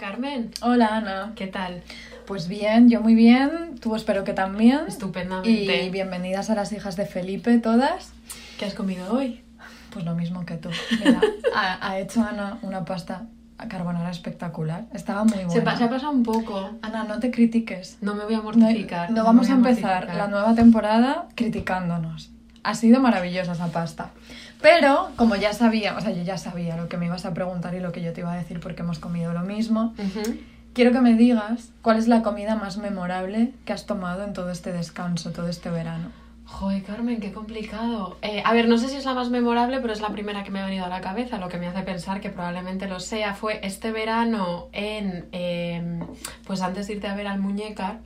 Hola Carmen. Hola Ana. ¿Qué tal? Pues bien, yo muy bien, tú espero que también. Estupendamente. Y bienvenidas a las hijas de Felipe todas. ¿Qué has comido hoy? Pues lo mismo que tú. Mira, ha, ha hecho Ana una pasta carbonara espectacular. Estaba muy buena. Se, pa- se ha pasado un poco. Ana, no te critiques. No me voy a No, mortificar. no me vamos a empezar mortificar. la nueva temporada criticándonos. Ha sido maravillosa esa pasta. Pero, como ya sabía, o sea, yo ya sabía lo que me ibas a preguntar y lo que yo te iba a decir porque hemos comido lo mismo, quiero que me digas cuál es la comida más memorable que has tomado en todo este descanso, todo este verano. Joder, Carmen, qué complicado. Eh, a ver, no sé si es la más memorable, pero es la primera que me ha venido a la cabeza. Lo que me hace pensar que probablemente lo sea fue este verano en, eh, pues antes de irte a ver al Muñecar,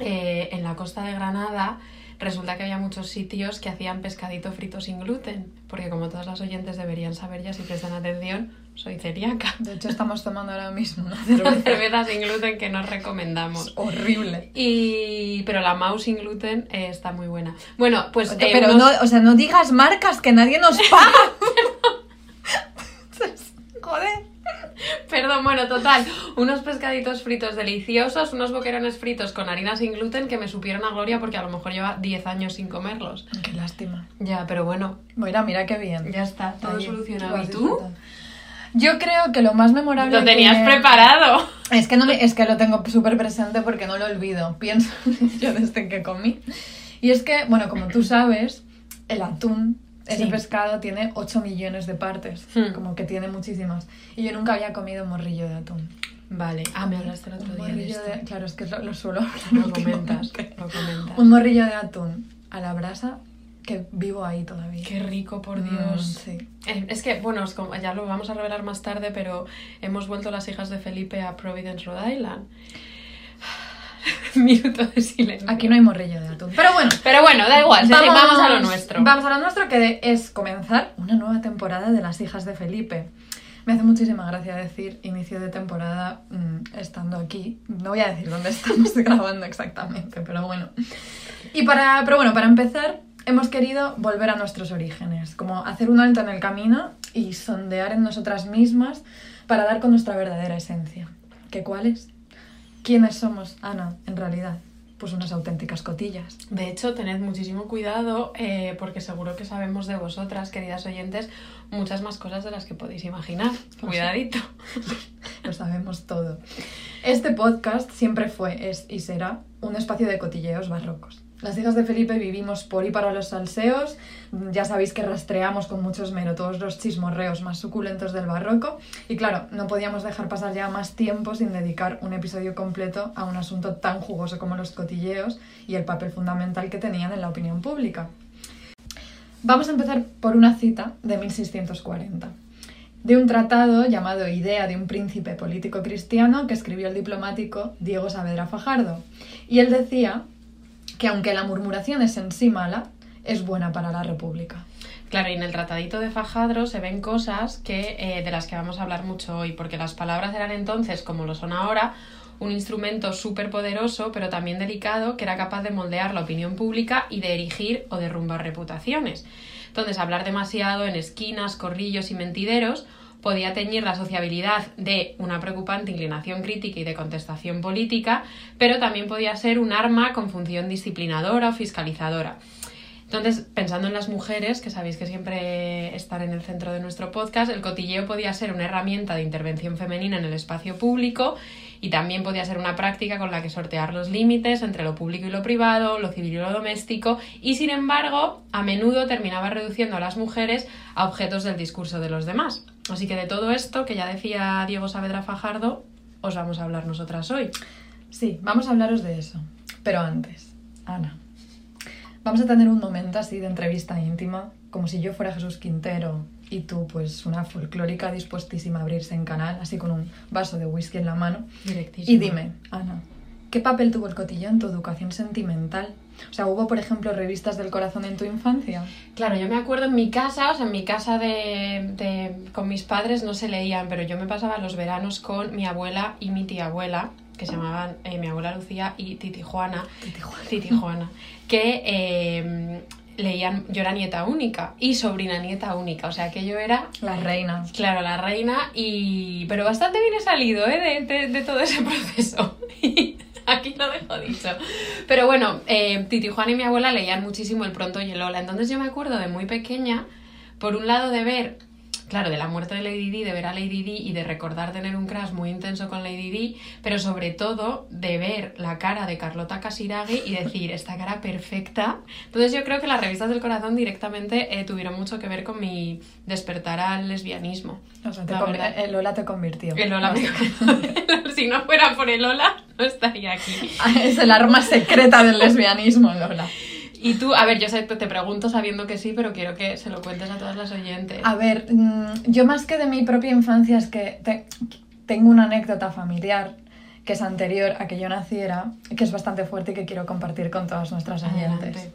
eh, en la costa de Granada, resulta que había muchos sitios que hacían pescadito frito sin gluten, porque como todas las oyentes deberían saber ya si prestan atención, soy celíaca. De hecho, estamos tomando ahora mismo una Una cerveza. sin gluten que nos recomendamos. Es horrible. Y... Pero la Mau sin gluten eh, está muy buena. Bueno, pues... eh, Pero unos- no, o sea, no digas marcas que nadie nos paga. Joder. Perdón, bueno, total. Unos pescaditos fritos deliciosos, unos boquerones fritos con harina sin gluten que me supieron a gloria porque a lo mejor lleva 10 años sin comerlos. Qué lástima. Ya, pero bueno, Mira, mira qué bien. ya está, todo Ahí, solucionado. ¿Y tú? Yo creo que lo más memorable. Lo tenías que- preparado. Es que, no me- es que lo tengo súper presente porque no lo olvido. Pienso en ello desde que comí. Y es que, bueno, como tú sabes, el atún, ese Sí. pescado, tiene 8 millones de partes. Hmm. Como que tiene muchísimas. Y yo nunca había comido morrillo de atún. Vale. Ah, me hablaste el otro día de morrillo esto. de. Claro, es que lo, lo suelo hablar Lo comentas, lo comentas. Un morrillo de atún a la brasa que vivo ahí todavía. Qué rico, por Mm, Dios. sí. Eh, Es que, bueno, ya lo vamos a revelar más tarde, pero hemos vuelto las hijas de Felipe a Providence, Rhode Island. Minuto de silencio. Aquí no hay morrillo de atún. Pero bueno, Pero bueno, da igual, se- vamos, a lo nuestro. Vamos a lo nuestro, que es comenzar una nueva temporada de Las Hijas de Felipe. Me hace muchísima gracia decir inicio de temporada mm, estando aquí. No voy a decir dónde estamos grabando exactamente, pero bueno. Y para, pero bueno, para empezar, hemos querido volver a nuestros orígenes, como hacer un alto en el camino y sondear en nosotras mismas para dar con nuestra verdadera esencia. ¿Qué cuál es? ¿Quiénes somos, Ana, en realidad? Pues unas auténticas cotillas. De hecho, tened muchísimo cuidado eh, porque seguro que sabemos de vosotras, queridas oyentes, muchas más cosas de las que podéis imaginar. Cuidadito. Lo sabemos todo. Este podcast siempre fue, es y será un espacio de cotilleos barrocos. Las hijas de Felipe vivimos por y para los salseos. Ya sabéis que rastreamos con mucho esmero todos los chismorreos más suculentos del barroco. Y claro, no podíamos dejar pasar ya más tiempo sin dedicar un episodio completo a un asunto tan jugoso como los cotilleos y el papel fundamental que tenían en la opinión pública. Vamos a empezar por una cita de 1640 de un tratado llamado Idea de un príncipe político cristiano que escribió el diplomático Diego Saavedra Fajardo. Y él decía que aunque la murmuración es en sí mala, es buena para la República. Claro, y en el tratadito de Fajadro se ven cosas que, eh, de las que vamos a hablar mucho hoy, porque las palabras eran entonces, como lo son ahora, un instrumento súper poderoso, pero también delicado, que era capaz de moldear la opinión pública y de erigir o derrumbar reputaciones. Entonces, hablar demasiado en esquinas, corrillos y mentideros podía teñir la sociabilidad de una preocupante inclinación crítica y de contestación política, pero también podía ser un arma con función disciplinadora o fiscalizadora. Entonces, pensando en las mujeres, que sabéis que siempre están en el centro de nuestro podcast, el cotilleo podía ser una herramienta de intervención femenina en el espacio público y también podía ser una práctica con la que sortear los límites entre lo público y lo privado, lo civil y lo doméstico, y sin embargo, a menudo terminaba reduciendo a las mujeres a objetos del discurso de los demás. Así que de todo esto, que ya decía Diego Saavedra Fajardo, os vamos a hablar nosotras hoy. Sí, vamos a hablaros de eso. Pero antes, Ana, vamos a tener un momento así de entrevista íntima, como si yo fuera Jesús Quintero y tú, pues, una folclórica dispuestísima a abrirse en canal, así con un vaso de whisky en la mano. Directísimo. Y dime, Ana, ¿qué papel tuvo el cotilleo en tu educación sentimental? O sea, ¿hubo, por ejemplo, revistas del corazón en tu infancia? Claro, yo me acuerdo en mi casa, o sea, en mi casa de, de- con mis padres no se leían, pero yo me pasaba los veranos con mi abuela y mi tía abuela, que se llamaban eh, mi abuela Lucía y Titi Juana, Titi Juana. Titi Juana, que eh, leían, yo era nieta única y sobrina nieta única, o sea que yo era La reina. Claro, la reina, y... pero bastante bien he salido ¿eh? de, de- de todo ese proceso. Aquí lo dejo dicho. Pero bueno, eh, Titi Juan y mi abuela leían muchísimo El Pronto y el Lola. Entonces yo me acuerdo de muy pequeña, por un lado de ver, claro, de la muerte de Lady Di, de ver a Lady Di y de recordar tener un crush muy intenso con Lady Di, pero sobre todo de ver la cara de Carlota Casiraghi y decir, esta cara perfecta. Entonces yo creo que las revistas del corazón directamente eh, tuvieron mucho que ver con mi despertar al lesbianismo. O sea, te el Lola te convirtió. El Lola me- si no fuera por el Lola, no estaría aquí. Es el arma secreta del lesbianismo, Lola. Y tú, a ver, yo sé, te pregunto sabiendo que sí, pero quiero que se lo cuentes a todas las oyentes. A ver, mm, yo más que de mi propia infancia es que te- tengo una anécdota familiar que es anterior a que yo naciera, que es bastante fuerte y que quiero compartir con todas nuestras oyentes. Adelante.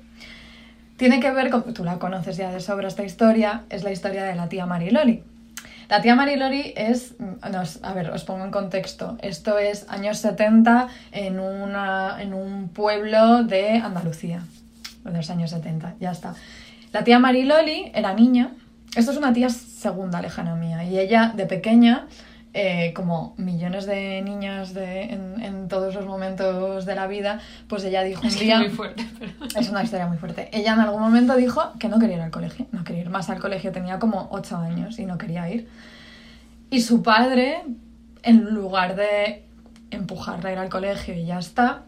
Tiene que ver con, tú la conoces ya de sobra esta historia, es la historia de la tía Mariloli. La tía Mariloli es, mm, nos- a ver, os pongo en contexto, esto es años 70 en, una, en un pueblo de Andalucía, de los años 70, ya está. La tía Mariloli era niña, esto es una tía segunda lejana mía, y ella de pequeña, eh, como millones de niñas de, en, en todos los momentos de la vida, pues ella dijo un Es que día... es muy fuerte, pero... Es una historia muy fuerte. Ella en algún momento dijo que no quería ir al colegio, no quería ir más al colegio, tenía como 8 años y no quería ir. Y su padre, en lugar de empujarla a ir al colegio y ya está,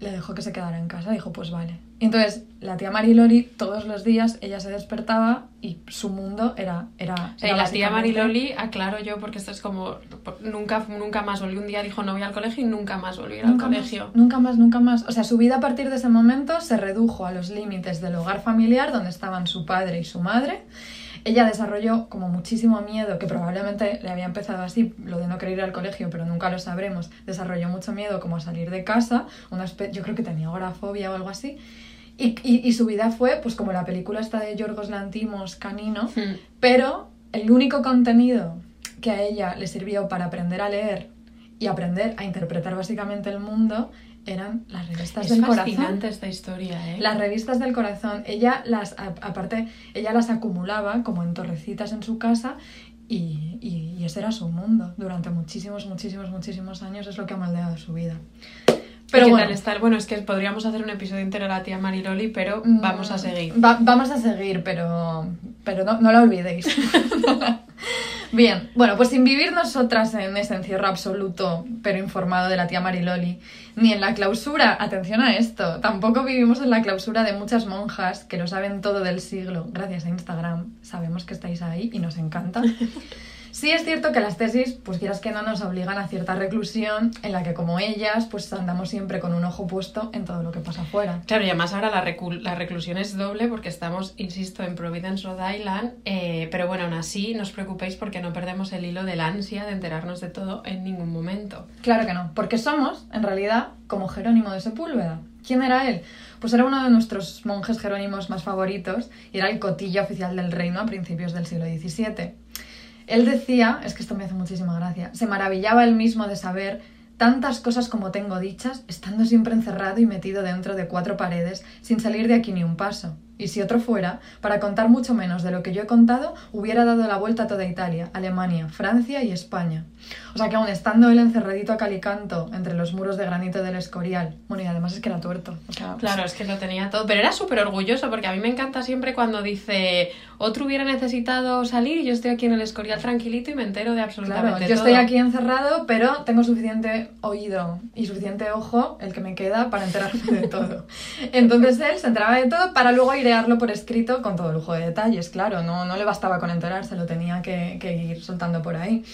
le dejó que se quedara en casa, dijo pues vale. Entonces la tía Mariloli todos los días ella se despertaba y su mundo era... era, y la tía Mariloli, aclaro yo, porque esto es como... Nunca, nunca más volví. Un día dijo no voy al colegio y nunca más volví al Nunca más, colegio. nunca más, nunca más. O sea, su vida a partir de ese momento se redujo a los límites del hogar familiar donde estaban su padre y su madre. Ella desarrolló como muchísimo miedo, que probablemente le había empezado así, lo de no querer ir al colegio, pero nunca lo sabremos. Desarrolló mucho miedo como a salir de casa, una yo creo que tenía agorafobia o algo así. Y, y- y su vida fue, pues como la película esta de Yorgos Lantimos, Canino, Hmm. pero el único contenido que a ella le sirvió para aprender a leer y aprender a interpretar básicamente el mundo eran las revistas Es del fascinante corazón. esta historia, ¿eh? Las revistas del corazón, ella las, a- aparte, ella las acumulaba como en torrecitas en su casa y, y- y ese era su mundo. Durante muchísimos, muchísimos, muchísimos años es lo que ha moldeado su vida. Pero ¿Qué bueno, tal está? Bueno, es que podríamos hacer un episodio entero a la tía Mariloli, pero Mm, vamos a seguir. va- vamos a seguir, pero, pero no, no la olvidéis. Bien, bueno, pues sin vivir nosotras en ese encierro absoluto, pero informado de la tía Mariloli, ni en la clausura, atención a esto, tampoco vivimos en la clausura de muchas monjas que lo saben todo del siglo, gracias a Instagram. Sabemos que estáis ahí y nos encanta. Sí es cierto que las tesis, pues quieras que no, nos obligan a cierta reclusión en la que como ellas, pues andamos siempre con un ojo puesto en todo lo que pasa afuera. Claro, y además ahora la, la reclusión es doble porque estamos, insisto, en Providence, Rhode Island, eh, pero bueno, aún así no os preocupéis porque no perdemos el hilo del ansia de enterarnos de todo en ningún momento. Claro que no, porque somos, en realidad, como Jerónimo de Sepúlveda. ¿Quién era él? Pues era uno de nuestros monjes jerónimos más favoritos y era el cotilla oficial del reino a principios del siglo XVII. Él decía, es que esto me hace muchísima gracia, se maravillaba él mismo de saber tantas cosas como tengo dichas, estando siempre encerrado y metido dentro de cuatro paredes, sin salir de aquí ni un paso. Y si otro fuera, para contar mucho menos de lo que yo he contado, hubiera dado la vuelta a toda Italia, Alemania, Francia y España. O sea que aún estando él encerradito a calicanto entre los muros de granito del Escorial, bueno, y además es que era tuerto. O sea, Claro, es que lo tenía todo, pero era súper orgulloso porque a mí me encanta siempre cuando dice otro hubiera necesitado salir y yo estoy aquí en el Escorial tranquilito y me entero de absolutamente Claro, yo todo. estoy aquí encerrado, pero tengo suficiente oído y suficiente ojo, el que me queda, para enterarme de todo. Entonces él se enteraba de todo para luego airearlo por escrito con todo lujo de detalles, claro, no, no le bastaba con enterarse, lo tenía que, que ir soltando por ahí.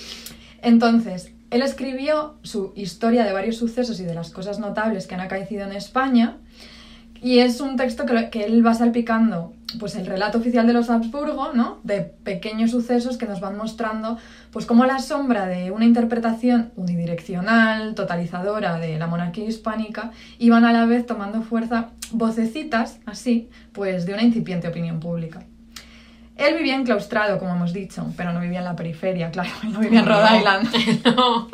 Entonces, él escribió su historia de varios sucesos y de las cosas notables que han acaecido en España, y es un texto que, que él va salpicando pues el relato oficial de los Habsburgo, ¿no? De pequeños sucesos que nos van mostrando pues cómo la sombra de una interpretación unidireccional, totalizadora de la monarquía hispánica, iban a la vez tomando fuerza vocecitas, así, pues de una incipiente opinión pública. Él vivía enclaustrado, como hemos dicho, pero no vivía en la periferia, claro, no vivía en Rhode No. Island. No.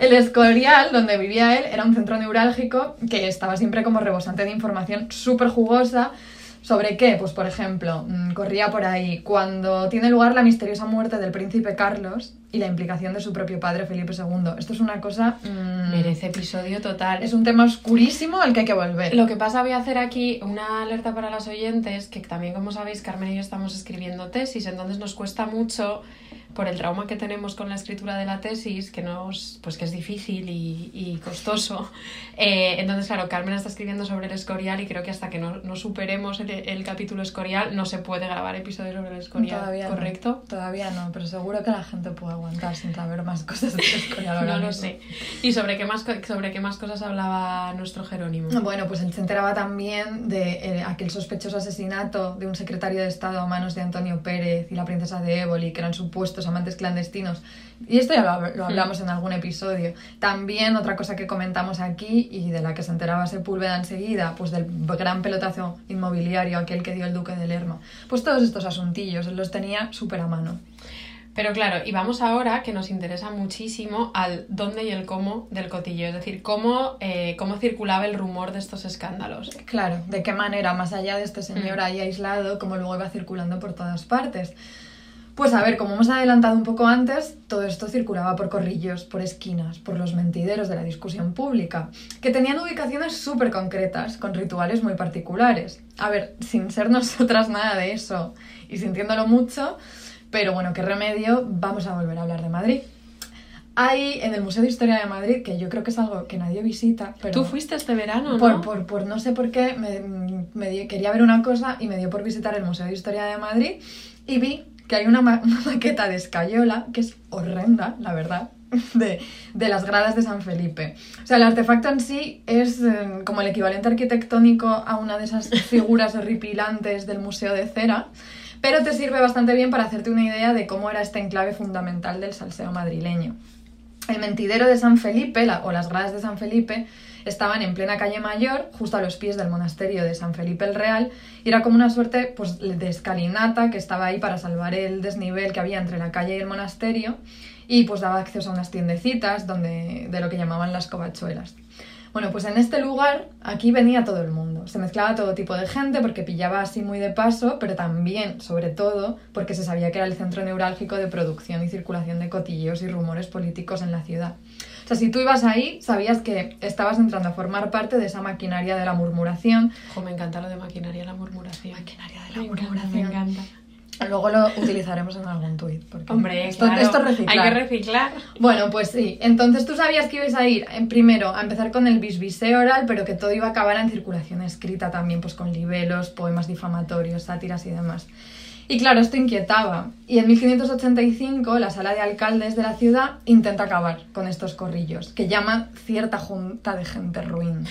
El Escorial, donde vivía él, era un centro neurálgico que estaba siempre como rebosante de información súper jugosa, ¿Sobre qué? Pues por ejemplo, mm, corría por ahí cuando tiene lugar la misteriosa muerte del príncipe Carlos y la implicación de su propio padre Felipe II. Esto es una cosa... mm, Merece episodio total. es un tema oscurísimo al que hay que volver. Lo que pasa, voy a hacer aquí una alerta para las oyentes, que también, como sabéis, Carmen y yo estamos escribiendo tesis, entonces nos cuesta mucho, por el trauma que tenemos con la escritura de la tesis, que, nos, pues que es difícil y, y costoso. Eh, entonces, claro, Carmen está escribiendo sobre el escorial y creo que hasta que no, no superemos el, el capítulo escorial no se puede grabar episodios sobre el escorial, Todavía no. ¿correcto? Todavía no, pero seguro que la gente puede aguantar sin saber más cosas de No lo sé. ¿Y sobre qué, más, sobre qué más cosas hablaba nuestro Jerónimo? Bueno, pues él se enteraba también de eh, aquel sospechoso asesinato de un secretario de Estado a manos de Antonio Pérez y la princesa de Éboli, que eran supuestos amantes clandestinos. Y esto ya lo, lo hablamos en algún episodio. También otra cosa que comentamos aquí y de la que se enteraba Sepúlveda enseguida, pues del gran pelotazo inmobiliario, aquel que dio el duque de Lerma. Pues todos estos asuntillos, los tenía súper a mano. Pero claro, y vamos ahora, que nos interesa muchísimo, al dónde y el cómo del cotilleo, es decir, cómo, eh, cómo circulaba el rumor de estos escándalos. Claro, de qué manera, más allá de este señor Mm. ahí aislado, como luego iba circulando por todas partes. Pues a ver, como hemos adelantado un poco antes, todo esto circulaba por corrillos, por esquinas, por los mentideros de la discusión pública, que tenían ubicaciones súper concretas, con rituales muy particulares. A ver, sin ser nosotras nada de eso y sintiéndolo mucho, pero bueno, qué remedio, vamos a volver a hablar de Madrid. Hay en el Museo de Historia de Madrid, que yo creo que es algo que nadie visita, pero... Tú fuiste este verano, ¿no? Por, por, por no sé por qué, me, quería ver una cosa y me dio por visitar el Museo de Historia de Madrid y vi que hay una, ma- una maqueta de escayola que es horrenda, la verdad, de, de las gradas de San Felipe. O sea, el artefacto en sí es eh, como el equivalente arquitectónico a una de esas figuras horripilantes del Museo de Cera, pero te sirve bastante bien para hacerte una idea de cómo era este enclave fundamental del salseo madrileño. El mentidero de San Felipe, la- o las gradas de San Felipe, estaban en plena calle mayor, justo a los pies del monasterio de San Felipe el Real, y era como una suerte pues, de escalinata que estaba ahí para salvar el desnivel que había entre la calle y el monasterio, y pues daba acceso a unas tiendecitas donde, de lo que llamaban las covachuelas. Bueno, pues en este lugar, aquí venía todo el mundo. Se mezclaba todo tipo de gente porque pillaba así muy de paso, pero también, sobre todo, porque se sabía que era el centro neurálgico de producción y circulación de cotilleos y rumores políticos en la ciudad. O sea, si tú ibas ahí, sabías que estabas entrando a formar parte de esa maquinaria de la murmuración. Me encanta lo de maquinaria, la murmuración. Maquinaria de la Me encanta, murmuración. me encanta. Luego lo utilizaremos en algún tuit. porque Hombre, esto, claro, esto es reciclar. hay que reciclar. Bueno, pues sí. Entonces tú sabías que ibas a ir en primero a empezar con el bisbiseo oral, pero que todo iba a acabar en circulación escrita también, pues con libelos, poemas difamatorios, sátiras y demás. Y claro, esto inquietaba. Y en 1585 la sala de alcaldes de la ciudad intenta acabar con estos corrillos, que llaman cierta junta de gente ruin.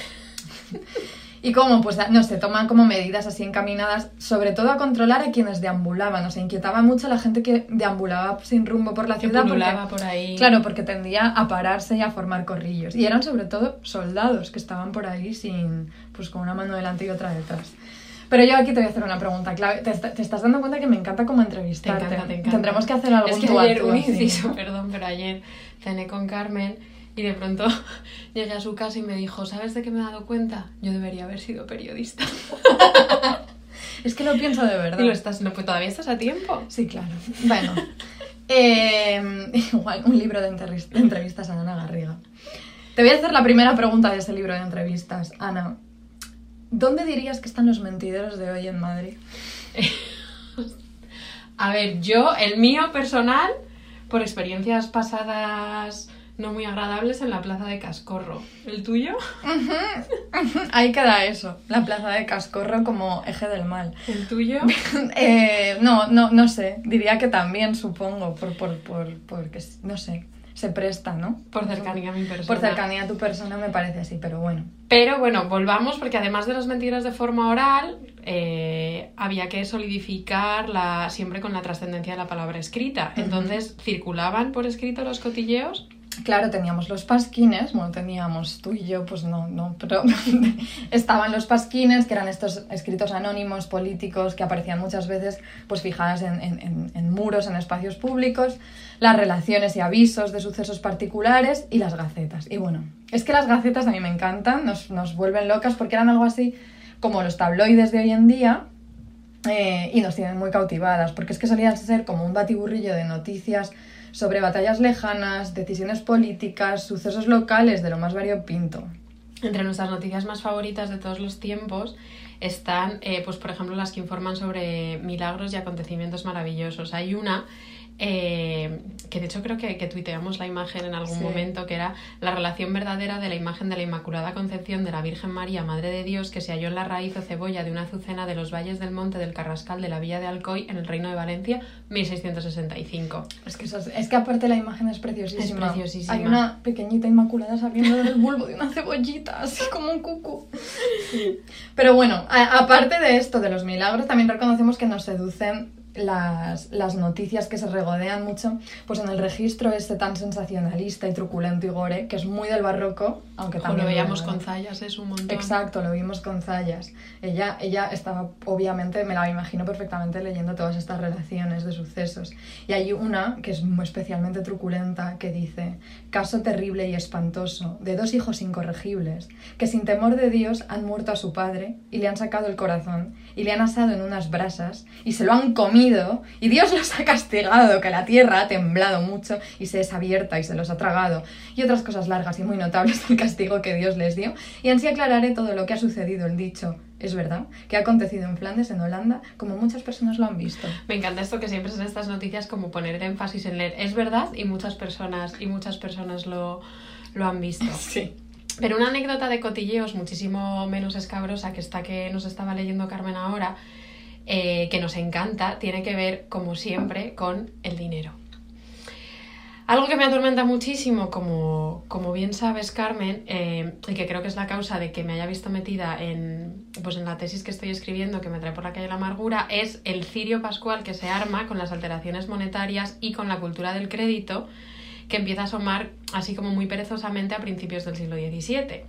¿Y cómo? Pues no sé, toman como medidas así encaminadas, sobre todo a controlar a quienes deambulaban. O sea, inquietaba mucho a la gente que deambulaba sin rumbo por la Que ciudad. porque- por ahí. Claro, porque tendía a pararse y a formar corrillos. Y eran sobre todo soldados que estaban por ahí sin, pues con una mano delante y otra detrás. Pero yo aquí te voy a hacer una pregunta clave. Te, te estás dando cuenta que me encanta como Te entrevistarte. encanta, te encanta. Tendremos que hacer algún Es que ayer, un inciso, perdón, pero ayer cené con Carmen y de pronto llegué a su casa y me dijo, ¿sabes de qué me he dado cuenta? Yo debería haber sido periodista. Es que lo pienso de verdad. Estás, no, pues todavía estás a tiempo. Sí, claro. Bueno, eh, igual un libro de entrevistas a Ana Garriga. Te voy a hacer la primera pregunta de ese libro de entrevistas. Ana, ¿dónde dirías que están los mentideros de hoy en Madrid? A ver, yo, el mío personal, por experiencias pasadas no muy agradables en la plaza de Cascorro. ¿El tuyo? Ahí queda eso, la plaza de Cascorro como eje del mal. ¿El tuyo? Eh, no, no, no sé, diría que también, supongo, por, por, por, porque, no sé, se presta, ¿no? Por cercanía a mi persona. Por cercanía a tu persona me parece así, pero bueno. Pero bueno, volvamos porque además de las mentiras de forma oral, eh, había que solidificar la, siempre con la trascendencia de la palabra escrita. Entonces, ¿circulaban por escrito los cotilleos? Claro, teníamos los pasquines, bueno, teníamos tú y yo, pues no, no, pero estaban los pasquines, que eran estos escritos anónimos políticos que aparecían muchas veces pues fijadas en, en- en- muros, en espacios públicos, las relaciones y avisos de sucesos particulares y las gacetas. Y bueno, es que las gacetas a mí me encantan, nos, nos vuelven locas porque eran algo así como los tabloides de hoy en día, eh, y nos tienen muy cautivadas, porque es que solían ser como un batiburrillo de noticias sobre batallas lejanas, decisiones políticas, sucesos locales de lo más variopinto. Entre nuestras noticias más favoritas de todos los tiempos están, eh, pues por ejemplo, las que informan sobre milagros y acontecimientos maravillosos. Hay una eh, que de hecho creo que, que, tuiteamos la imagen en algún Sí. momento, que era la relación verdadera de la imagen de la Inmaculada Concepción de la Virgen María, Madre de Dios, que se halló en la raíz o cebolla de una azucena de los valles del Monte del Carrascal de la Villa de Alcoy en el Reino de Valencia, 1665. Es que, esas- es que aparte la imagen es preciosísima. Es preciosísima. Hay una pequeñita inmaculada saliendo del bulbo de una cebollita, así como un cucu. Pero bueno, a- aparte de esto, de los milagros, también reconocemos que nos seducen las, las noticias que se regodean mucho pues en el registro este tan sensacionalista y truculento y gore, que es muy del barroco, aunque también... lo veíamos con Zayas, es un montón. Exacto, lo vimos con Zayas. Ella, ella estaba, obviamente, me la imagino perfectamente leyendo todas estas relaciones de sucesos. Y hay una que es muy especialmente truculenta que dice, caso terrible y espantoso de dos hijos incorregibles que sin temor de Dios han muerto a su padre y le han sacado el corazón y le han asado en unas brasas y se lo han comido y Dios los ha castigado, que la tierra ha temblado mucho y se es abierta y se los ha tragado y otras cosas largas y muy notables del que Dios les dio y así aclararé todo lo que ha sucedido el dicho es verdad que ha acontecido en Flandes en Holanda como muchas personas lo han visto Me encanta esto que siempre son estas noticias como poner el énfasis en leer. Es verdad y muchas personas, y muchas personas lo, lo han visto. sí Pero una anécdota de cotilleos muchísimo menos escabrosa que esta que nos estaba leyendo Carmen ahora, eh, que nos encanta, tiene que ver, como siempre, con el dinero. Algo que me atormenta muchísimo, como, como bien sabes, Carmen, eh, y que creo que es la causa de que me haya visto metida en, pues en la tesis que estoy escribiendo, que me trae por la calle la amargura, es el cirio pascual que se arma con las alteraciones monetarias y con la cultura del crédito, que empieza a asomar así como muy perezosamente a principios del siglo XVII.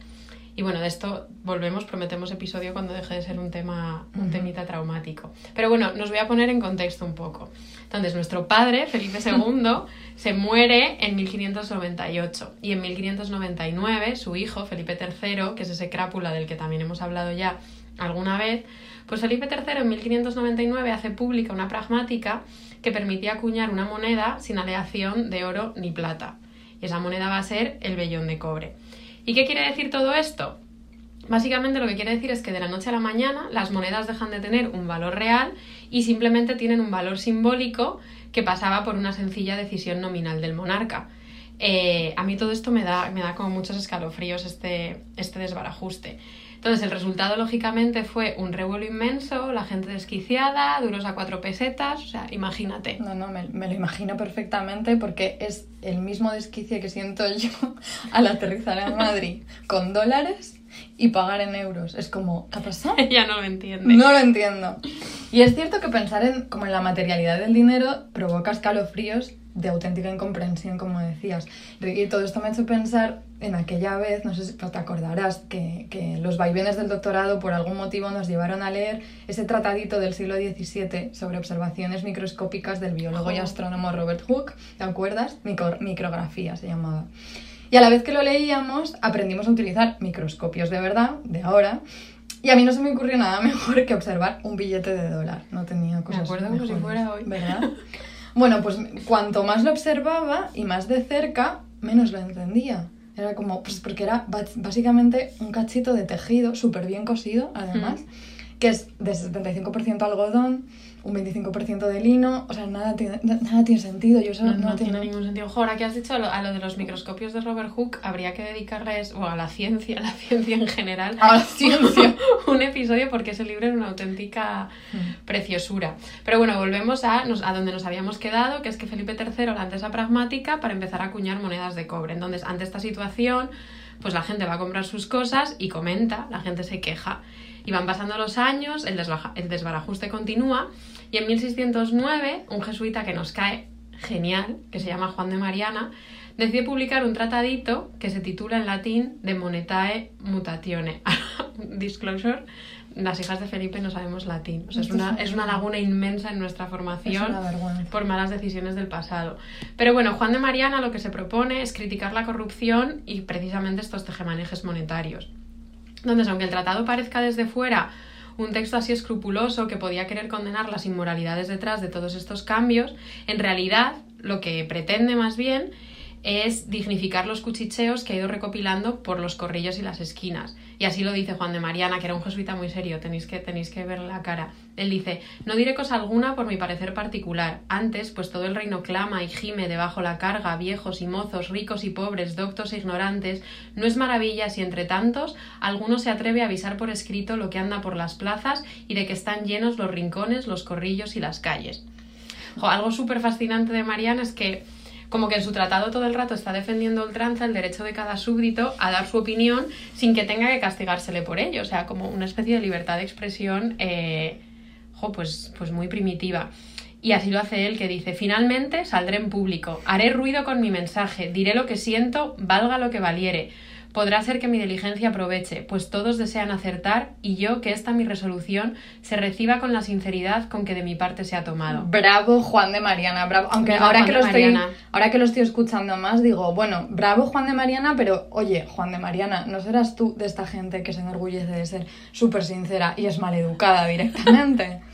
Y bueno, de esto volvemos, prometemos episodio cuando deje de ser un tema, un temita traumático. Pero bueno, nos voy a poner en contexto un poco. Entonces, nuestro padre, Felipe II, se muere en 1598 y en 1599 su hijo, Felipe III, que es ese crápula del que también hemos hablado ya alguna vez, pues Felipe III en 1599 hace pública una pragmática que permitía acuñar una moneda sin aleación de oro ni plata. Y esa moneda va a ser el vellón de cobre. ¿Y qué quiere decir todo esto? Básicamente lo que quiere decir es que de la noche a la mañana las monedas dejan de tener un valor real y simplemente tienen un valor simbólico que pasaba por una sencilla decisión nominal del monarca. Eh, a mí todo esto me da, me da como muchos escalofríos este, este desbarajuste. Entonces el resultado lógicamente fue un revuelo inmenso, la gente desquiciada, duros a cuatro pesetas, o sea, imagínate. No, no, me, me lo imagino perfectamente porque es el mismo desquicie que siento yo al aterrizar en Madrid con dólares y pagar en euros. Es como, ¿qué ha pasado? Ella no lo entiende. No lo entiendo. Y es cierto que pensar en, como en la materialidad del dinero provoca escalofríos de auténtica incomprensión, como decías. Y todo esto me ha hecho pensar en aquella vez, no sé si te acordarás, que, que los vaivenes del doctorado por algún motivo nos llevaron a leer ese tratadito del siglo XVII sobre observaciones microscópicas del biólogo y astrónomo Robert Hooke, ¿te acuerdas? Micro- micrografía se llamaba. Y a la vez que lo leíamos, aprendimos a utilizar microscopios de verdad, de ahora, y a mí no se me ocurrió nada mejor que observar un billete de dólar. No tenía cosas acuerdo como si mejores, fuera hoy. ¿Verdad? Bueno, pues cuanto más lo observaba y más de cerca, menos lo entendía. Era como, pues porque era básicamente un cachito de tejido súper bien cosido, además, que es de 75% algodón, un 25% de lino, o sea, nada tiene, nada tiene sentido. Yo eso No, no, no tiene ningún sentido. Jo, Ahora que has dicho a lo, a lo de los microscopios de Robert Hooke, habría que dedicarles, o a la ciencia, a la ciencia en general, A la ciencia. un episodio porque ese libro era una auténtica Mm. preciosura. Pero bueno, volvemos a, nos- a donde nos habíamos quedado, que es que Felipe III lanza esa pragmática para empezar a acuñar monedas de cobre. Entonces, ante esta situación, pues la gente va a comprar sus cosas y comenta, la gente se queja. Y van pasando los años, el, desbarajuste continúa, y en 1609, un jesuita que nos cae genial, que se llama Juan de Mariana, decide publicar un tratadito que se titula en latín De Monetae Mutatione. Disclosure, las hijas de Felipe no sabemos latín. O sea, es una, es una laguna inmensa en nuestra Es formación por malas decisiones del pasado. Pero bueno, Juan de Mariana lo que se propone es criticar la corrupción y precisamente estos tejemanejes monetarios. Entonces, aunque el tratado parezca desde fuera un texto así escrupuloso que podía querer condenar las inmoralidades detrás de todos estos cambios, en realidad lo que pretende más bien es dignificar los cuchicheos que ha ido recopilando por los corrillos y las esquinas. Y así lo dice Juan de Mariana, que era un jesuita muy serio, tenéis que, tenéis que ver la cara. Él dice, no diré cosa alguna por mi parecer particular. Antes, pues todo el reino clama y gime debajo la carga, viejos y mozos, ricos y pobres, doctos e ignorantes. No es maravilla si entre tantos alguno se atreve a avisar por escrito lo que anda por las plazas y de que están llenos los rincones, los corrillos y las calles. algo súper fascinante de Mariana es que como que en su tratado todo el rato está defendiendo ultranza el derecho de cada súbdito a dar su opinión sin que tenga que castigársele por ello. O sea, como una especie de libertad de expresión, eh, pues, pues muy primitiva. Y así lo hace él, que dice, finalmente saldré en público, haré ruido con mi mensaje, diré lo que siento, valga lo que valiere podrá ser que mi diligencia aproveche, pues todos desean acertar y yo que esta mi resolución se reciba con la sinceridad con que de mi parte se ha tomado. Bravo Juan de Mariana, bravo. Aunque ahora que, lo estoy, ahora que lo estoy escuchando más, digo, bueno, bravo Juan de Mariana, pero oye, Juan de Mariana, ¿no serás tú de esta gente que se enorgullece de ser súper sincera y es maleducada directamente?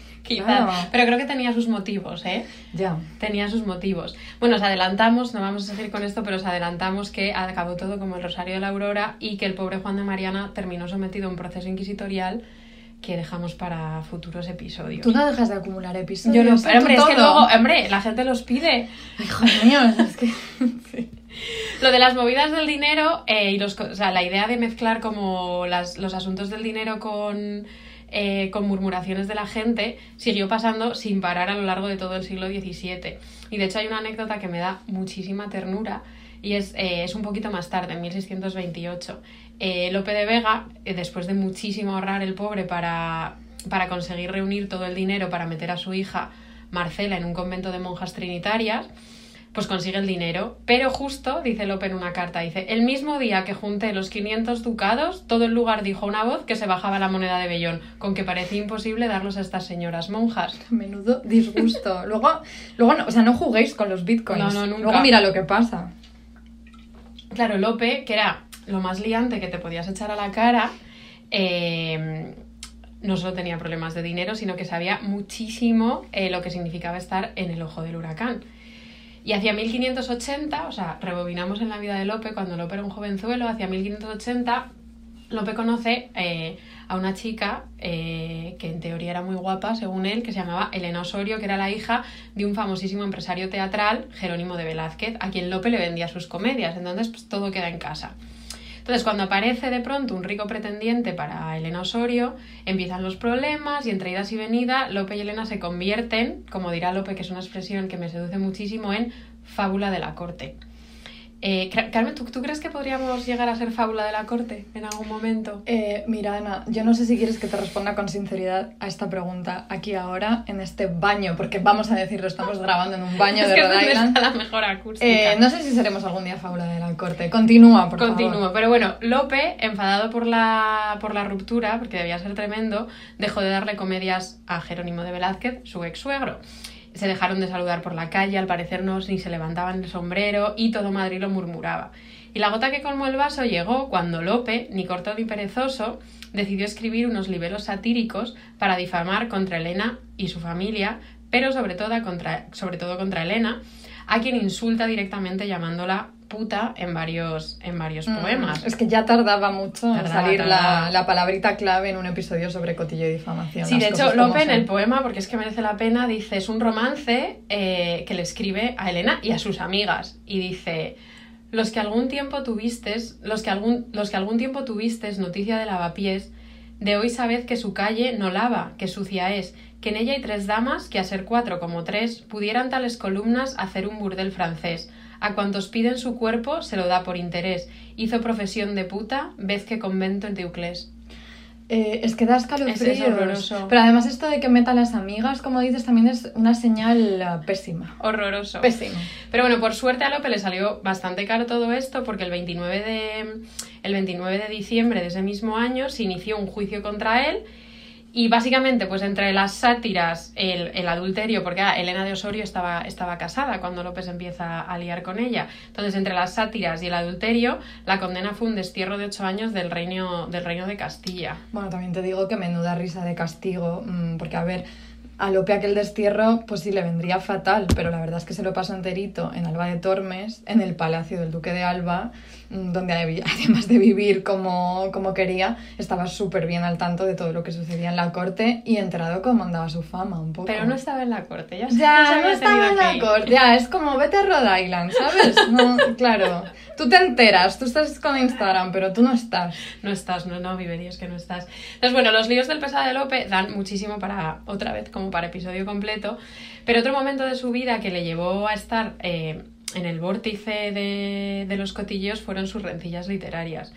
Pero creo que tenía sus motivos, ¿eh? Ya. Tenía sus motivos. Bueno, os adelantamos, no vamos a seguir con esto, pero os adelantamos que acabó todo como el Rosario de la Aurora y que el pobre Juan de Mariana terminó sometido a un proceso inquisitorial que dejamos para futuros episodios. Tú no dejas de acumular episodios. Yo no, pero hombre, es que luego, hombre, la gente los pide. Ay, mío, es que... Lo de las movidas del dinero eh, y los, o sea, la idea de mezclar como las, los asuntos del dinero con eh, con murmuraciones de la gente, siguió pasando sin parar a lo largo de todo el siglo XVII. Y de hecho hay una anécdota que me da muchísima ternura y es, eh, es un poquito más tarde, en 1628. Eh, Lope de Vega, después de muchísimo ahorrar el pobre para, para conseguir reunir todo el dinero para meter a su hija Marcela en un convento de monjas trinitarias, pues consigue el dinero. Pero justo, dice Lope en una carta, dice, el mismo día que junté los 500 ducados, todo el lugar dijo una voz que se bajaba la moneda de Bellón, con que parecía imposible darlos a estas señoras monjas. Menudo disgusto. luego, luego no, o sea, no juguéis con los bitcoins. No, no, nunca. Luego mira lo que pasa. Claro, Lope, que era lo más liante que te podías echar a la cara, eh, no solo tenía problemas de dinero, sino que sabía muchísimo eh, lo que significaba estar en el ojo del huracán. Y hacia 1580, o sea, rebobinamos en la vida de Lope, cuando Lope era un jovenzuelo, hacia 1580, Lope conoce eh, a una chica eh, que en teoría era muy guapa, según él, que se llamaba Elena Osorio, que era la hija de un famosísimo empresario teatral, Jerónimo de Velázquez, a quien Lope le vendía sus comedias. Entonces, pues todo queda en casa. Entonces, cuando aparece de pronto un rico pretendiente para Elena Osorio, empiezan los problemas y entre idas y venidas, Lope y Elena se convierten, como dirá Lope, que es una expresión que me seduce muchísimo, en fábula de la corte. Eh, Carmen, ¿tú, crees que podríamos llegar a ser fábula de la corte en algún momento? Eh, mira, Ana, yo no sé si quieres que te responda con sinceridad a esta pregunta aquí ahora, en este baño, porque vamos a decirlo, estamos grabando en un baño de Rhode Island. la mejor acústica. Eh, no sé si seremos algún día fábula de la corte. Continúa, por Continúa, favor. pero bueno, Lope, enfadado por la, por la ruptura, porque debía ser tremendo, dejó de darle comedias a Jerónimo de Velázquez, su ex suegro se dejaron de saludar por la calle, al parecer no ni se levantaban el sombrero y todo Madrid lo murmuraba. Y la gota que colmó el vaso llegó cuando Lope, ni corto ni perezoso, decidió escribir unos libelos satíricos para difamar contra Elena y su familia, pero sobre todo contra, sobre todo contra Elena, a quien insulta directamente llamándola puta en varios, en varios mm, poemas. Es que ya tardaba mucho en salir La, la, palabrita clave en un episodio sobre cotillo y difamación. Sí, de hecho, Lope en el poema, porque es que merece la pena, dice, es un romance eh, que le escribe a Elena y a sus amigas. Y dice, los que algún tiempo tuvistes, los que algún, los que algún tiempo tuvistes noticia de lavapiés, de hoy sabed que su calle no lava, que sucia es, que en ella hay tres damas que a ser cuatro como tres pudieran tales columnas hacer un burdel francés a cuantos piden su cuerpo se lo da por interés. Hizo profesión de puta, vez que convento en Teuclés. Eh, es que da escalofríos. horroroso. Pero además esto de que meta a las amigas, como dices, también es una señal uh, pésima. Horroroso. Pésimo. Pero bueno, por suerte a Lope le salió bastante caro todo esto porque el 29 de, el 29 de diciembre de ese mismo año se inició un juicio contra él Y básicamente, pues entre las sátiras, el, el adulterio, porque ah, Elena de Osorio estaba, estaba casada cuando López empieza a liar con ella. Entonces, entre las sátiras y el adulterio, la condena fue un destierro de ocho años del reino, del reino de Castilla. Bueno, también te digo que menuda risa de castigo, mm, porque a ver, a Lope aquel destierro pues sí le vendría fatal, pero la verdad es que se lo pasó enterito en Alba de Tormes, en el palacio del duque de Alba, donde además de vivir como, como quería, estaba súper bien al tanto de todo lo que sucedía en la corte y enterado cómo andaba su fama un poco. Pero no estaba en la corte, ya, ya no estaba en la corte, ya es como vete a Rhode Island, ¿sabes? No, claro. Tú te enteras, tú estás con Instagram, pero tú no estás. No estás, no, no, viverías que no estás. Entonces, bueno, los líos del pesado de Lope dan muchísimo para, otra vez, como para episodio completo, pero otro momento de su vida que le llevó a estar eh, en el vórtice de, de los cotilleos fueron sus rencillas literarias.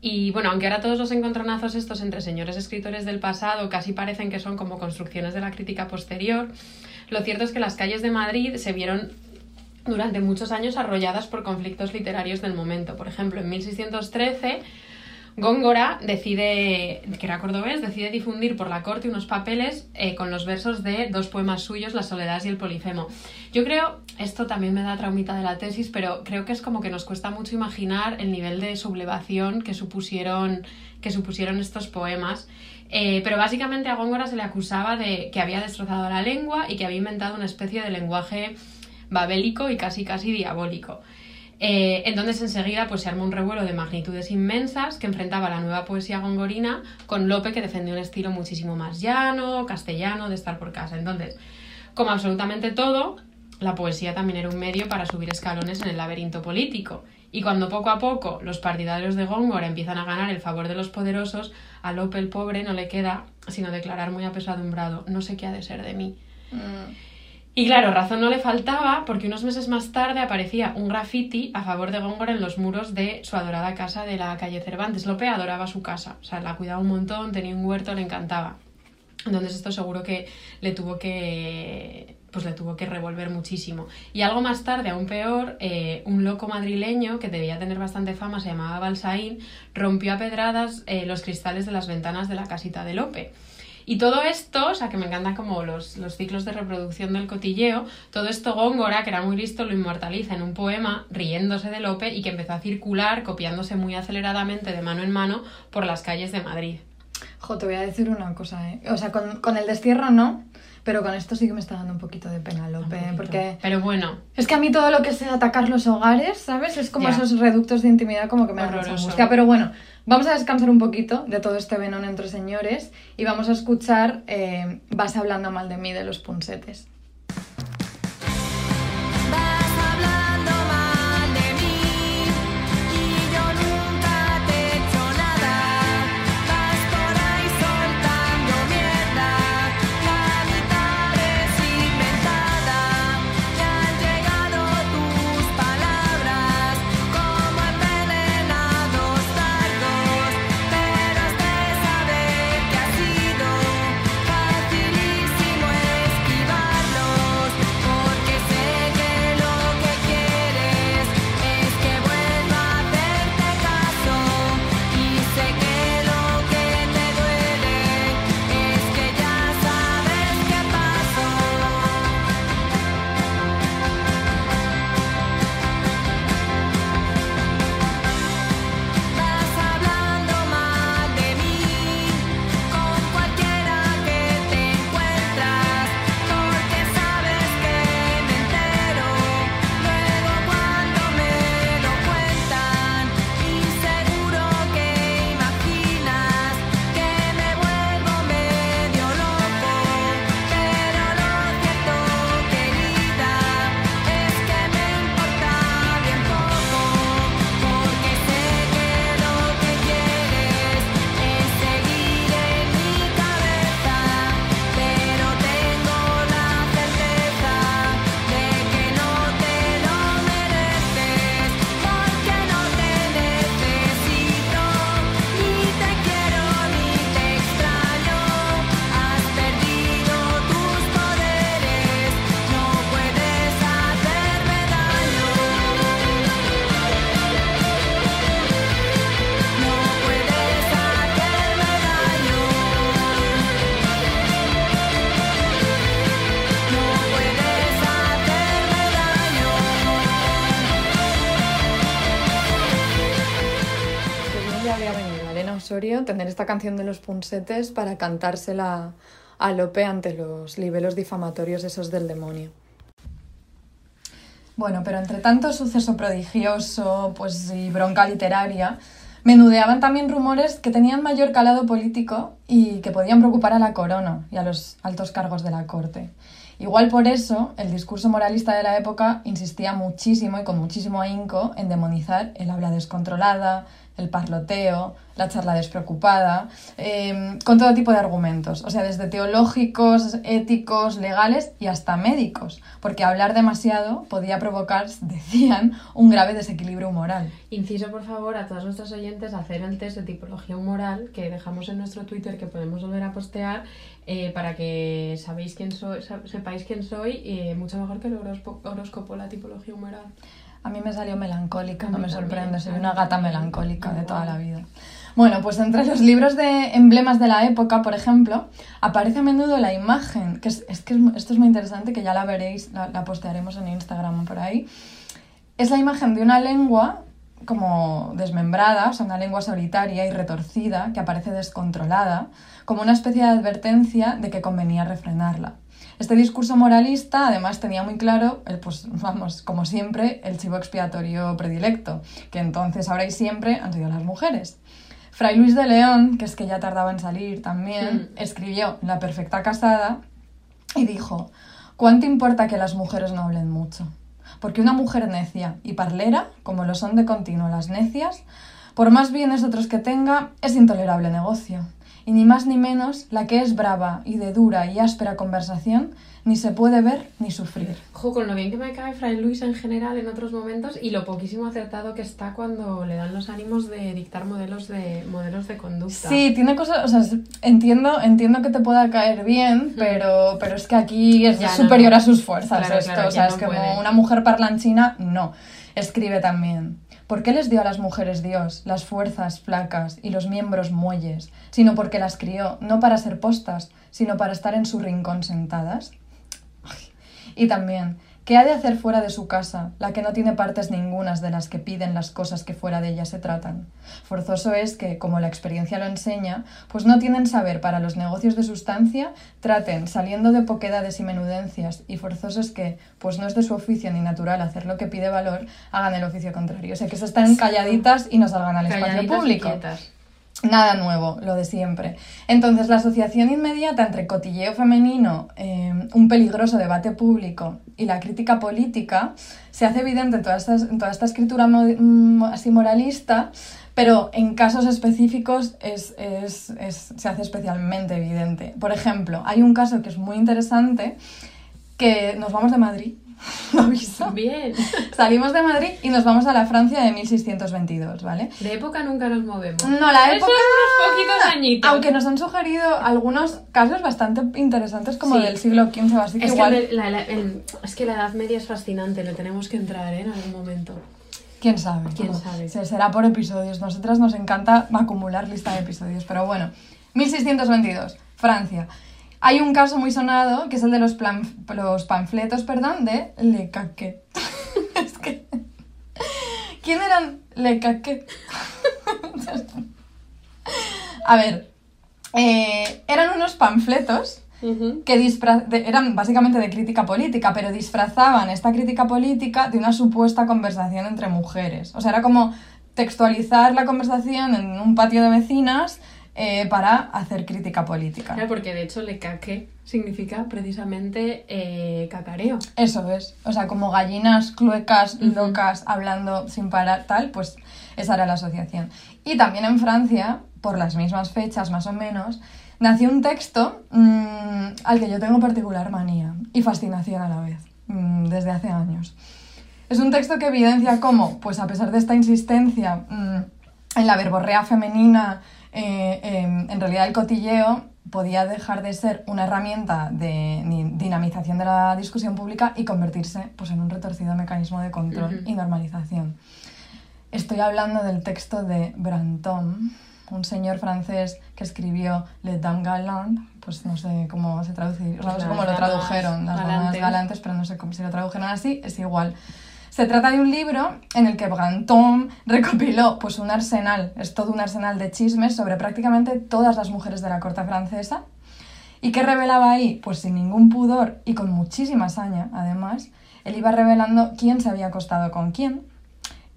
Y bueno, aunque ahora todos los encontronazos estos entre señores escritores del pasado casi parecen que son como construcciones de la crítica posterior, lo cierto es que las calles de Madrid se vieron durante muchos años arrolladas por conflictos literarios del momento. Por ejemplo, en 1613 Góngora decide, que era cordobés, decide difundir por la corte unos papeles eh, con los versos de dos poemas suyos, La soledad y el polifemo. Yo creo, esto también me da traumita de la tesis, pero creo que es como que nos cuesta mucho imaginar el nivel de sublevación que supusieron, que supusieron estos poemas. Eh, pero básicamente a Góngora se le acusaba de que había destrozado la lengua y que había inventado una especie de lenguaje babélico y casi casi diabólico. Eh, entonces enseguida pues, se armó un revuelo de magnitudes inmensas que enfrentaba la nueva poesía gongorina con Lope que defendió un estilo muchísimo más llano, castellano, de estar por casa. Entonces, como absolutamente todo, la poesía también era un medio para subir escalones en el laberinto político. Y cuando poco a poco los partidarios de Góngora empiezan a ganar el favor de los poderosos, a Lope el pobre no le queda sino declarar muy apesadumbrado, no sé qué ha de ser de mí. Mm. Y claro, razón no le faltaba porque unos meses más tarde aparecía un graffiti a favor de Góngora en los muros de su adorada casa de la calle Cervantes. Lope adoraba su casa, o sea, la cuidaba un montón, tenía un huerto, le encantaba. Entonces esto seguro que le tuvo que pues le tuvo que revolver muchísimo. Y algo más tarde, aún peor, eh, un loco madrileño que debía tener bastante fama, se llamaba Balsaín, rompió a pedradas eh, los cristales de las ventanas de la casita de Lope. Y todo esto, o sea, que me encantan como los, los ciclos de reproducción del cotilleo, todo esto Góngora, que era muy listo, lo inmortaliza en un poema riéndose de Lope y que empezó a circular, copiándose muy aceleradamente de mano en mano por las calles de Madrid. Jo, te voy a decir una cosa, ¿eh? O sea, con, con el destierro no, pero con esto sí que me está dando un poquito de pena, Lope, porque... Pero bueno. Es que a mí todo lo que sea atacar los hogares, ¿sabes? Es como esos reductos de intimidad como que me da mucha angustia. Pero bueno, Vamos a descansar un poquito de todo este venón entre señores y vamos a escuchar eh, Vas hablando mal de mí de los punsetes. Tener esta canción de los punsetes para cantársela a Lope ante los libelos difamatorios esos del demonio. Bueno, pero entre tanto suceso prodigioso pues, y bronca literaria, menudeaban también rumores que tenían mayor calado político y que podían preocupar a la corona y a los altos cargos de la corte. Igual por eso, el discurso moralista de la época insistía muchísimo y con muchísimo ahínco en demonizar el habla descontrolada, el parloteo, la charla despreocupada, em, con todo tipo de argumentos, o sea, desde teológicos, éticos, legales y hasta médicos, porque hablar demasiado podía provocar, decían, un grave desequilibrio moral. Inciso, por favor, a todos nuestros oyentes hacer el test de tipología humoral que dejamos en nuestro Twitter, que podemos volver a postear, eh, para que sabéis quién soy, sepáis quién soy, y mucho mejor que el horóscopo, la tipología humoral. A mí me salió melancólica, no me sorprende, soy una gata melancólica de toda la vida. Bueno, pues entre los libros de emblemas de la época, por ejemplo, aparece a menudo la imagen, que es, que esto es muy interesante, que ya la veréis, la, la postearemos en Instagram por ahí. Es la imagen de una lengua como desmembrada, o sea, una lengua solitaria y retorcida que aparece descontrolada, como una especie de advertencia de que convenía refrenarla. Este discurso moralista además tenía muy claro, pues vamos, como siempre, el chivo expiatorio predilecto, que entonces, ahora y siempre han sido las mujeres. Fray Luis de León, que es que ya tardaba en salir también, hmm. escribió La perfecta casada y dijo, ¿cuánto importa que las mujeres no hablen mucho? Porque una mujer necia y parlera, como lo son de continuo las necias, por más bienes otros que tenga, es intolerable negocio y ni más ni menos la que es brava y de dura y áspera conversación, ni se puede ver ni sufrir. Jo, con lo bien que me cae Fray Luis en general en otros momentos y lo poquísimo acertado que está cuando le dan los ánimos de dictar modelos de modelos de conducta. Sí, tiene cosas, o sea, entiendo, entiendo que te pueda caer bien, pero, pero es que aquí es superior a sus fuerzas esto, o sea, es como una mujer parlanchina, no. Escribe también. ¿Por qué les dio a las mujeres Dios las fuerzas flacas y los miembros muelles, sino porque las crió no para ser postas, sino para estar en su rincón sentadas? Y también, ¿Qué ha de hacer fuera de su casa, la que no tiene partes ningunas de las que piden las cosas que fuera de ella se tratan? Forzoso es que, como la experiencia lo enseña, pues no tienen saber para los negocios de sustancia, traten, saliendo de poquedades y menudencias, y forzoso es que, pues no es de su oficio ni natural hacer lo que pide valor, hagan el oficio contrario. O sea, que se están calladitas y no salgan al espacio público. Nada nuevo, lo de siempre. Entonces, la asociación inmediata entre cotilleo femenino, eh, un peligroso debate público y la crítica política se hace evidente en toda esta, toda esta escritura mm, así moralista, pero en casos específicos es, es, es, se hace especialmente evidente. Por ejemplo, hay un caso que es muy interesante, que nos vamos de Madrid lo aviso. Bien. Salimos de Madrid y nos vamos a la Francia de 1622, ¿vale? De época nunca nos movemos. No, la época... unos poquitos añitos. Aunque nos han sugerido algunos casos bastante interesantes como del siglo XV así que es igual... Que la, es que la Edad Media es fascinante, le tenemos que entrar ¿eh? en algún momento. ¿Quién sabe? ¿Quién sabe? Será por episodios. Nosotras nos encanta acumular lista de episodios, pero bueno. 1622, Francia. Hay un caso muy sonado, que es el de los, los panfletos, perdón, de Le Caquet. es que... ¿Quién eran Le Caquet? A ver, eh, eran unos panfletos que eran básicamente de crítica política, pero disfrazaban esta crítica política de una supuesta conversación entre mujeres. O sea, era como textualizar la conversación en un patio de vecinas eh, para hacer crítica política. Claro, porque de hecho le caque significa precisamente eh, cacareo. Eso es, o sea, como gallinas cluecas, locas, hablando sin parar, tal, pues esa era la asociación. Y también en Francia, por las mismas fechas más o menos, nació un texto mm, al que yo tengo particular manía y fascinación a la vez, mm, desde hace años. Es un texto que evidencia cómo, pues a pesar de esta insistencia mm, en la verborrea femenina, eh, em, en realidad el cotilleo podía dejar de ser una herramienta de dinamización de la discusión pública y convertirse pues, en un retorcido mecanismo de control y normalización. Estoy hablando del texto de Brantôme, un señor francés que escribió Le Dame Galant, pues no sé cómo se traduce, no sé cómo lo tradujeron, las damas galantes, pero no sé cómo si lo tradujeron así, es igual Se trata de un libro en el que Brantôme recopiló pues, un arsenal, es todo un arsenal de chismes sobre prácticamente todas las mujeres de la corte francesa. ¿Y qué revelaba ahí? Pues sin ningún pudor y con muchísima saña, además, él iba revelando quién se había acostado con quién,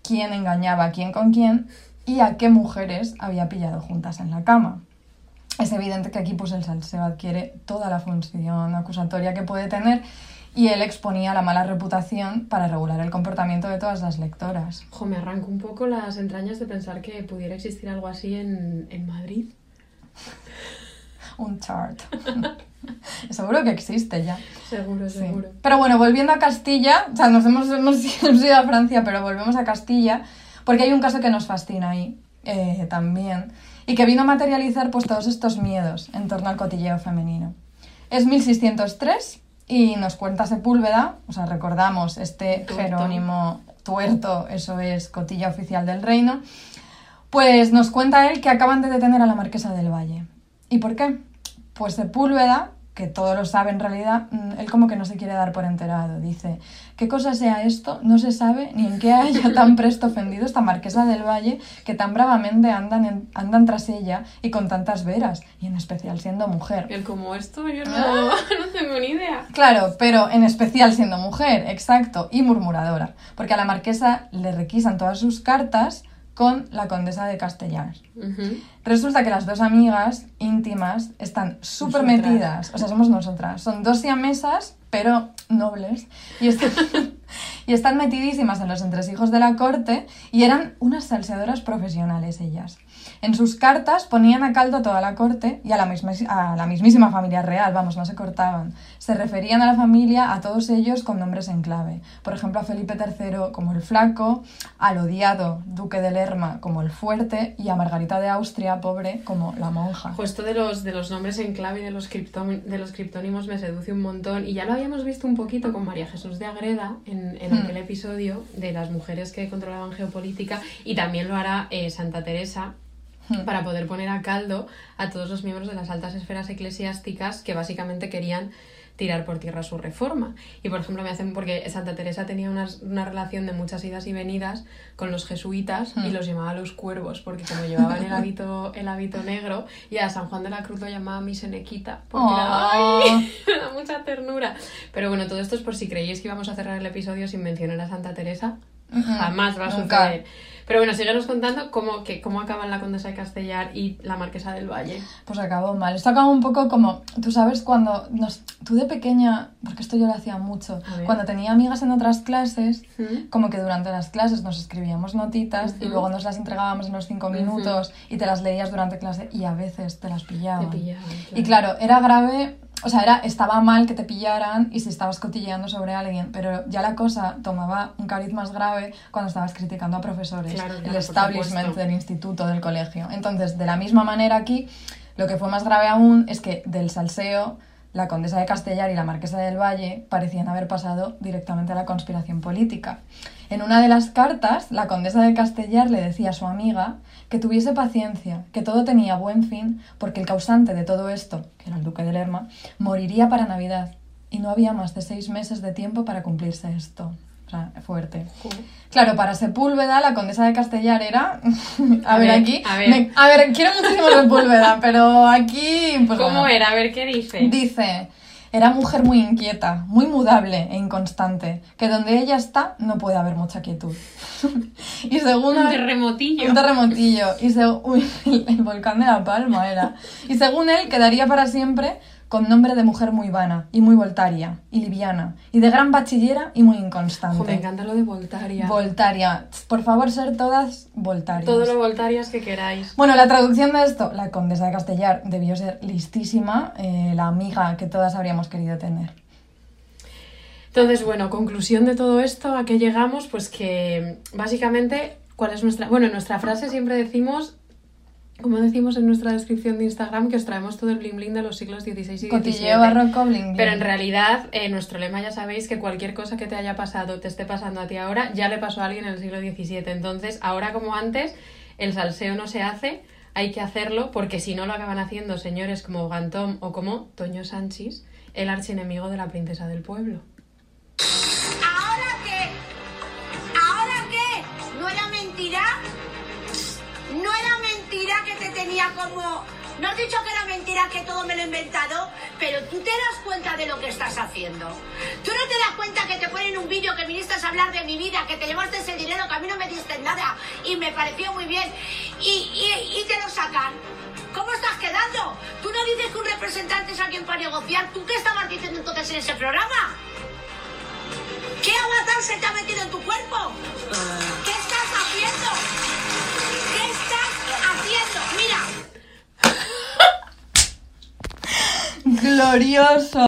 quién engañaba a quién con quién y a qué mujeres había pillado juntas en la cama. Es evidente que aquí pues, el salseo adquiere toda la función acusatoria que puede tener y él exponía la mala reputación para regular el comportamiento de todas las lectoras. Jo, me arranco un poco las entrañas de pensar que pudiera existir algo así en, en Madrid. Un chart. seguro que existe ya. Seguro, Sí. seguro. Pero bueno, volviendo a Castilla, o sea, nos hemos, hemos ido a Francia, pero volvemos a Castilla, porque hay un caso que nos fascina ahí eh, también, y que vino a materializar pues, todos estos miedos en torno al cotilleo femenino. Es 1603 y nos cuenta Sepúlveda, o sea, recordamos este Tuerto. Jerónimo Tuerto, eso es cotilla oficial del reino, pues nos cuenta él que acaban de detener a la marquesa del Valle. ¿Y por qué? Pues Sepúlveda, que todo lo sabe en realidad, mm, él como que no se quiere dar por enterado. Dice, ¿qué cosa sea esto? No se sabe ni en qué haya tan presto ofendido esta marquesa del Valle que tan bravamente andan, en- andan tras ella y con tantas veras, y en especial siendo mujer. El como esto, yo no, Ah. no tengo ni idea. Claro, pero en especial siendo mujer, exacto, y murmuradora, porque a la marquesa le requisan todas sus cartas con la condesa de Castellar. Resulta que las dos amigas íntimas están súper metidas, o sea, somos nosotras. Son dos siamesas, pero nobles, y están, y están metidísimas en los entresijos de la corte y eran unas salseadoras profesionales ellas. En sus cartas ponían a caldo a toda la corte y a la, misma, a la mismísima familia real, vamos, no se cortaban. Se referían a la familia, a todos ellos, con nombres en clave. Por ejemplo, a Felipe III como el Flaco, al odiado duque de Lerma como el Fuerte y a Margarita de Austria, pobre, como la monja. Jo, esto de los, de los nombres en clave y de los, de los criptónimos me seduce un montón. Y ya lo habíamos visto un poquito con María Jesús de Agreda en, en Hmm. aquel episodio de las mujeres que controlaban geopolítica. Y también lo hará eh, Santa Teresa. Para poder poner a caldo a todos los miembros de las altas esferas eclesiásticas que básicamente querían tirar por tierra su reforma. Y por ejemplo me hacen porque Santa Teresa tenía una, una relación de muchas idas y venidas con los jesuitas y los llamaba los cuervos porque como llevaban el hábito, el hábito negro y a San Juan de la Cruz lo llamaba mi senequita porque era- da mucha ternura. Pero bueno, todo esto es por si creíais que íbamos a cerrar el episodio sin mencionar a Santa Teresa. Jamás va a nunca. suceder. Pero bueno, síguenos contando cómo, que, cómo acaban la Condesa de Castellar y la Marquesa del Valle. Pues acabó mal. Esto acabó un poco como, tú sabes, cuando nos, tú de pequeña, porque esto yo lo hacía mucho, cuando tenía amigas en otras clases, ¿Mm? como que durante las clases nos escribíamos notitas y Ujú. luego nos las entregábamos en los cinco minutos y te las leías durante clase y a veces te las Te pillaban. pillaban. Y claro, era grave, o sea, era, estaba mal que te pillaran y si estabas cotilleando sobre alguien, pero ya la cosa tomaba un cariz más grave cuando estabas criticando a profesores, Claro, claro, el establishment del instituto, del colegio. Entonces, de la misma manera aquí, lo que fue más grave aún es que del salseo, la condesa de Castellar y la marquesa del Valle parecían haber pasado directamente a la conspiración política. En una de las cartas, la condesa de Castellar le decía a su amiga que tuviese paciencia, que todo tenía buen fin, porque el causante de todo esto, que era el duque de Lerma, moriría para Navidad, y no había más de seis meses de tiempo para cumplirse esto. O sea, fuerte. Claro, para Sepúlveda, la condesa de Castellar era. a, A ver, ver, aquí. a ver. me- a ver, quiero muchísimo Sepúlveda, pero aquí. Pues ¿Cómo bueno. era? A ver qué dice. Dice. Era mujer muy inquieta, muy mudable e inconstante, que donde ella está no puede haber mucha quietud. y según Un terremotillo. un terremotillo. Y se- uy, el, el volcán de La Palma era. Y según él, quedaría para siempre con nombre de mujer muy vana y muy voltaria y liviana y de gran bachillera y muy inconstante. Me encanta lo de Voltaria. Voltaria. Por favor, ser todas voltarias. Todo lo Voltarias que queráis. Bueno, la traducción de esto, la condesa de Castellar debió ser listísima, eh, la amiga que todas habríamos querido tener. Entonces, bueno, conclusión de todo esto, ¿a qué llegamos? Pues que básicamente, ¿cuál es nuestra...? Bueno, en nuestra frase siempre decimos, como decimos en nuestra descripción de Instagram, que os traemos todo el bling bling de los siglos XVI y XVII. Cotilleo barroco bling bling. Pero en realidad, eh, nuestro lema ya sabéis que cualquier cosa que te haya pasado, te esté pasando a ti ahora, ya le pasó a alguien en el siglo XVII. Entonces, ahora como antes, el salseo no se hace, hay que hacerlo, porque si no lo acaban haciendo señores como Gantón o como Toño Sanchis, el archienemigo de la princesa del pueblo. Te tenía como... No has dicho que era mentira, que todo me lo he inventado, pero tú te das cuenta de lo que estás haciendo. Tú no te das cuenta que te ponen un vídeo que viniste a hablar de mi vida, que te llevaste ese dinero que a mí no me diste nada y me pareció muy bien y, y- y te lo sacan. ¿Cómo estás quedando? Tú no dices que un representante es alguien para negociar. ¿Tú qué estabas diciendo entonces en ese programa? ¿Qué avatar se te ha metido en tu cuerpo? ¿Qué estás haciendo? Mira, Glorioso.